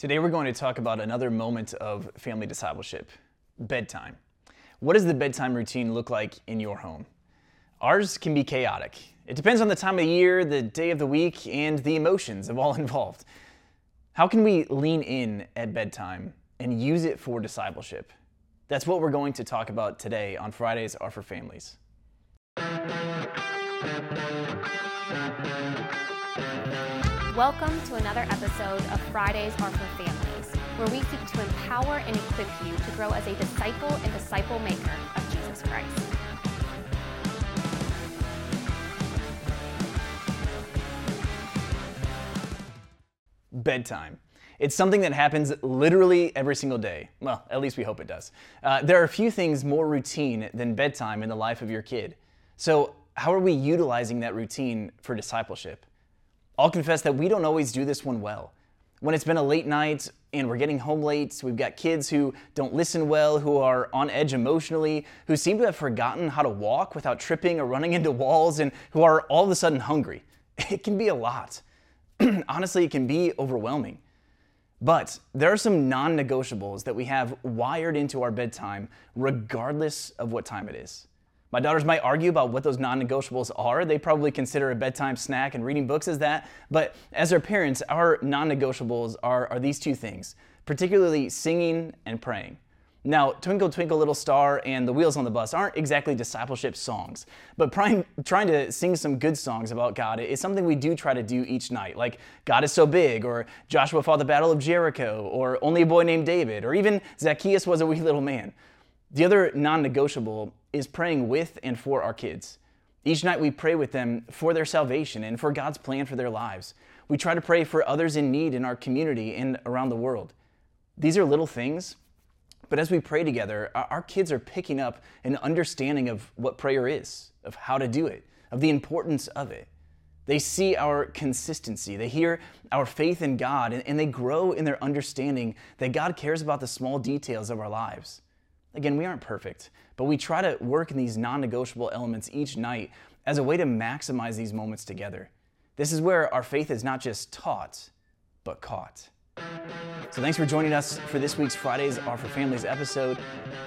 Today we're going to talk about another moment of family discipleship bedtime. What does the bedtime routine look like in your home? Ours can be chaotic. It depends on the time of year, the day of the week, and the emotions of all involved. How can we lean in at bedtime and use it for discipleship? That's what we're going to talk about today on Fridays Are for Families. Welcome to another episode of Fridays Are for Families, where we seek to empower and equip you to grow as a disciple and disciple maker of Jesus Christ. Bedtime. It's something that happens literally every single day. Well, at least we hope it does. Uh, there are a few things more routine than bedtime in the life of your kid. So, how are we utilizing that routine for discipleship? I'll confess that we don't always do this one well. When it's been a late night and we're getting home late, we've got kids who don't listen well, who are on edge emotionally, who seem to have forgotten how to walk without tripping or running into walls, and who are all of a sudden hungry. It can be a lot. Honestly, it can be overwhelming. But there are some non negotiables that we have wired into our bedtime, regardless of what time it is. My daughters might argue about what those non negotiables are. They probably consider a bedtime snack and reading books as that. But as their parents, our non negotiables are, are these two things, particularly singing and praying. Now, Twinkle Twinkle Little Star and The Wheels on the Bus aren't exactly discipleship songs, but trying, trying to sing some good songs about God is something we do try to do each night, like God is So Big, or Joshua Fought the Battle of Jericho, or Only a Boy Named David, or even Zacchaeus Was a Wee Little Man. The other non negotiable is praying with and for our kids. Each night we pray with them for their salvation and for God's plan for their lives. We try to pray for others in need in our community and around the world. These are little things, but as we pray together, our kids are picking up an understanding of what prayer is, of how to do it, of the importance of it. They see our consistency, they hear our faith in God, and they grow in their understanding that God cares about the small details of our lives. Again, we aren't perfect, but we try to work in these non negotiable elements each night as a way to maximize these moments together. This is where our faith is not just taught, but caught. So thanks for joining us for this week's Fridays Are for Families episode.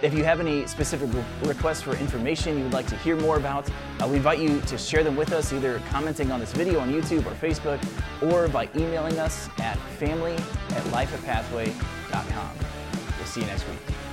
If you have any specific requests for information you would like to hear more about, uh, we invite you to share them with us, either commenting on this video on YouTube or Facebook, or by emailing us at family at lifeapathway.com. We'll see you next week.